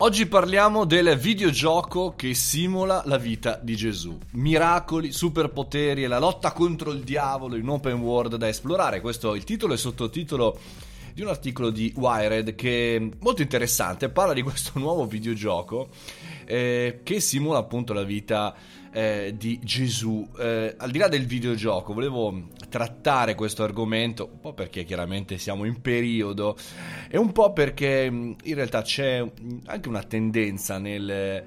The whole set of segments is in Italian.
Oggi parliamo del videogioco che simula la vita di Gesù. Miracoli, superpoteri e la lotta contro il diavolo in open world da esplorare. Questo è il titolo e sottotitolo di un articolo di Wired che è molto interessante, parla di questo nuovo videogioco eh, che simula appunto la vita eh, di Gesù. Eh, al di là del videogioco, volevo trattare questo argomento un po' perché chiaramente siamo in periodo e un po' perché mm, in realtà c'è anche una tendenza nel eh,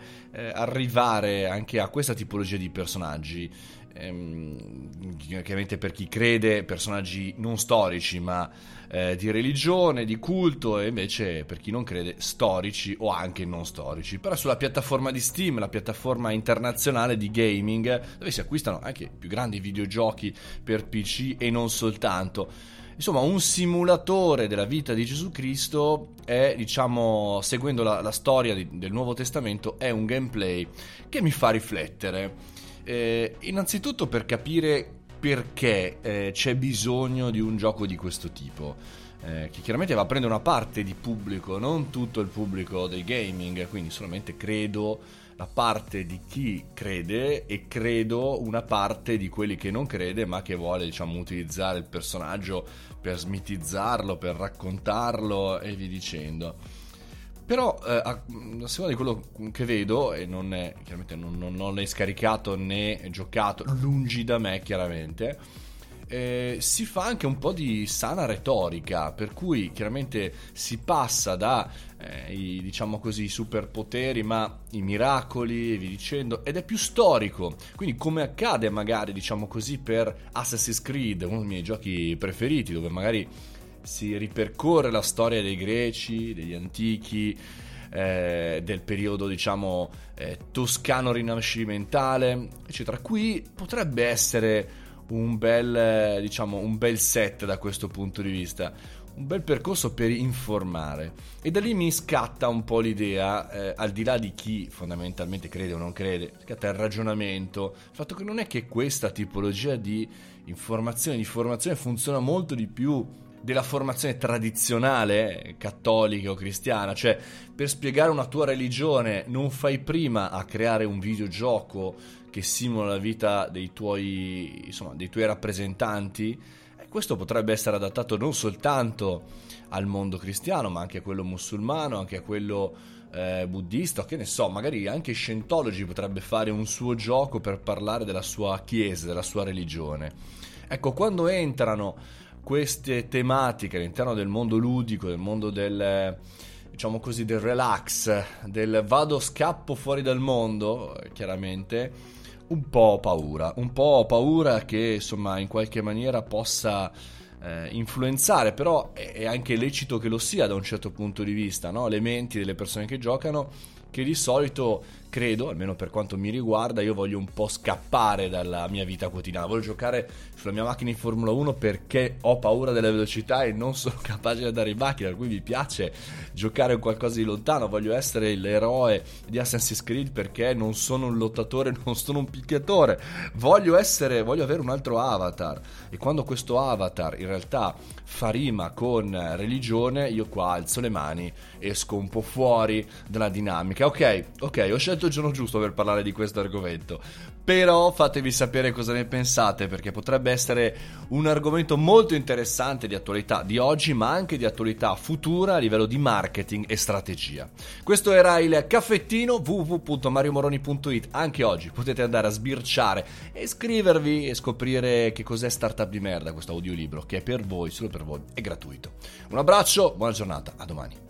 arrivare anche a questa tipologia di personaggi ehm, chiaramente per chi crede, personaggi non storici, ma eh, di religione, di culto, e invece per chi non crede, storici o anche non storici. Però sulla piattaforma di Steam, la piattaforma internazionale di gaming, dove si acquistano anche i più grandi videogiochi per PC e non soltanto. Insomma, un simulatore della vita di Gesù Cristo è, diciamo, seguendo la, la storia di, del Nuovo Testamento, è un gameplay che mi fa riflettere. Eh, innanzitutto per capire perché eh, c'è bisogno di un gioco di questo tipo. Eh, che chiaramente va a prendere una parte di pubblico, non tutto il pubblico del gaming, quindi solamente credo la parte di chi crede e credo una parte di quelli che non crede ma che vuole diciamo utilizzare il personaggio per smitizzarlo, per raccontarlo e via dicendo. Però eh, a, seconda di quello che vedo, e non è, chiaramente non, non, non l'hai scaricato né giocato, lungi da me chiaramente, eh, si fa anche un po' di sana retorica, per cui chiaramente si passa da eh, i, diciamo così, superpoteri, ma i miracoli e via dicendo, ed è più storico. Quindi, come accade magari, diciamo così, per Assassin's Creed, uno dei miei giochi preferiti, dove magari si ripercorre la storia dei greci, degli antichi, eh, del periodo diciamo eh, toscano rinascimentale, eccetera. Qui potrebbe essere un bel, diciamo, un bel set da questo punto di vista, un bel percorso per informare. E da lì mi scatta un po' l'idea, eh, al di là di chi fondamentalmente crede o non crede, scatta il ragionamento, il fatto che non è che questa tipologia di informazione, di formazione funziona molto di più della formazione tradizionale cattolica o cristiana, cioè per spiegare una tua religione non fai prima a creare un videogioco che simula la vita dei tuoi, insomma, dei tuoi rappresentanti, e questo potrebbe essere adattato non soltanto al mondo cristiano, ma anche a quello musulmano, anche a quello eh, buddista, che ne so, magari anche Scientology potrebbe fare un suo gioco per parlare della sua chiesa, della sua religione. Ecco, quando entrano queste tematiche all'interno del mondo ludico, del mondo del diciamo così del relax, del vado scappo fuori dal mondo, chiaramente un po' paura, un po' paura che insomma in qualche maniera possa eh, influenzare, però è, anche lecito che lo sia da un certo punto di vista, no? le menti delle persone che giocano che di solito credo, almeno per quanto mi riguarda, io voglio un po' scappare dalla mia vita quotidiana. Voglio giocare sulla mia macchina in Formula 1 perché ho paura della velocità e non sono capace di andare in macchina. Per cui mi piace giocare in qualcosa di lontano. Voglio essere l'eroe di Assassin's Creed perché non sono un lottatore, non sono un picchiatore. Voglio essere, voglio avere un altro avatar. E quando questo avatar in realtà fa rima con religione, io qua alzo le mani, esco un po' fuori dalla dinamica. Ok, ok, ho scelto il giorno giusto per parlare di questo argomento. Però fatemi sapere cosa ne pensate, perché potrebbe essere un argomento molto interessante di attualità di oggi, ma anche di attualità futura a livello di marketing e strategia. Questo era il caffettino www.mariomoroni.it. Anche oggi potete andare a sbirciare e iscrivervi e scoprire che cos'è Startup di merda, questo audiolibro che è per voi, solo per voi, è gratuito. Un abbraccio, buona giornata, a domani.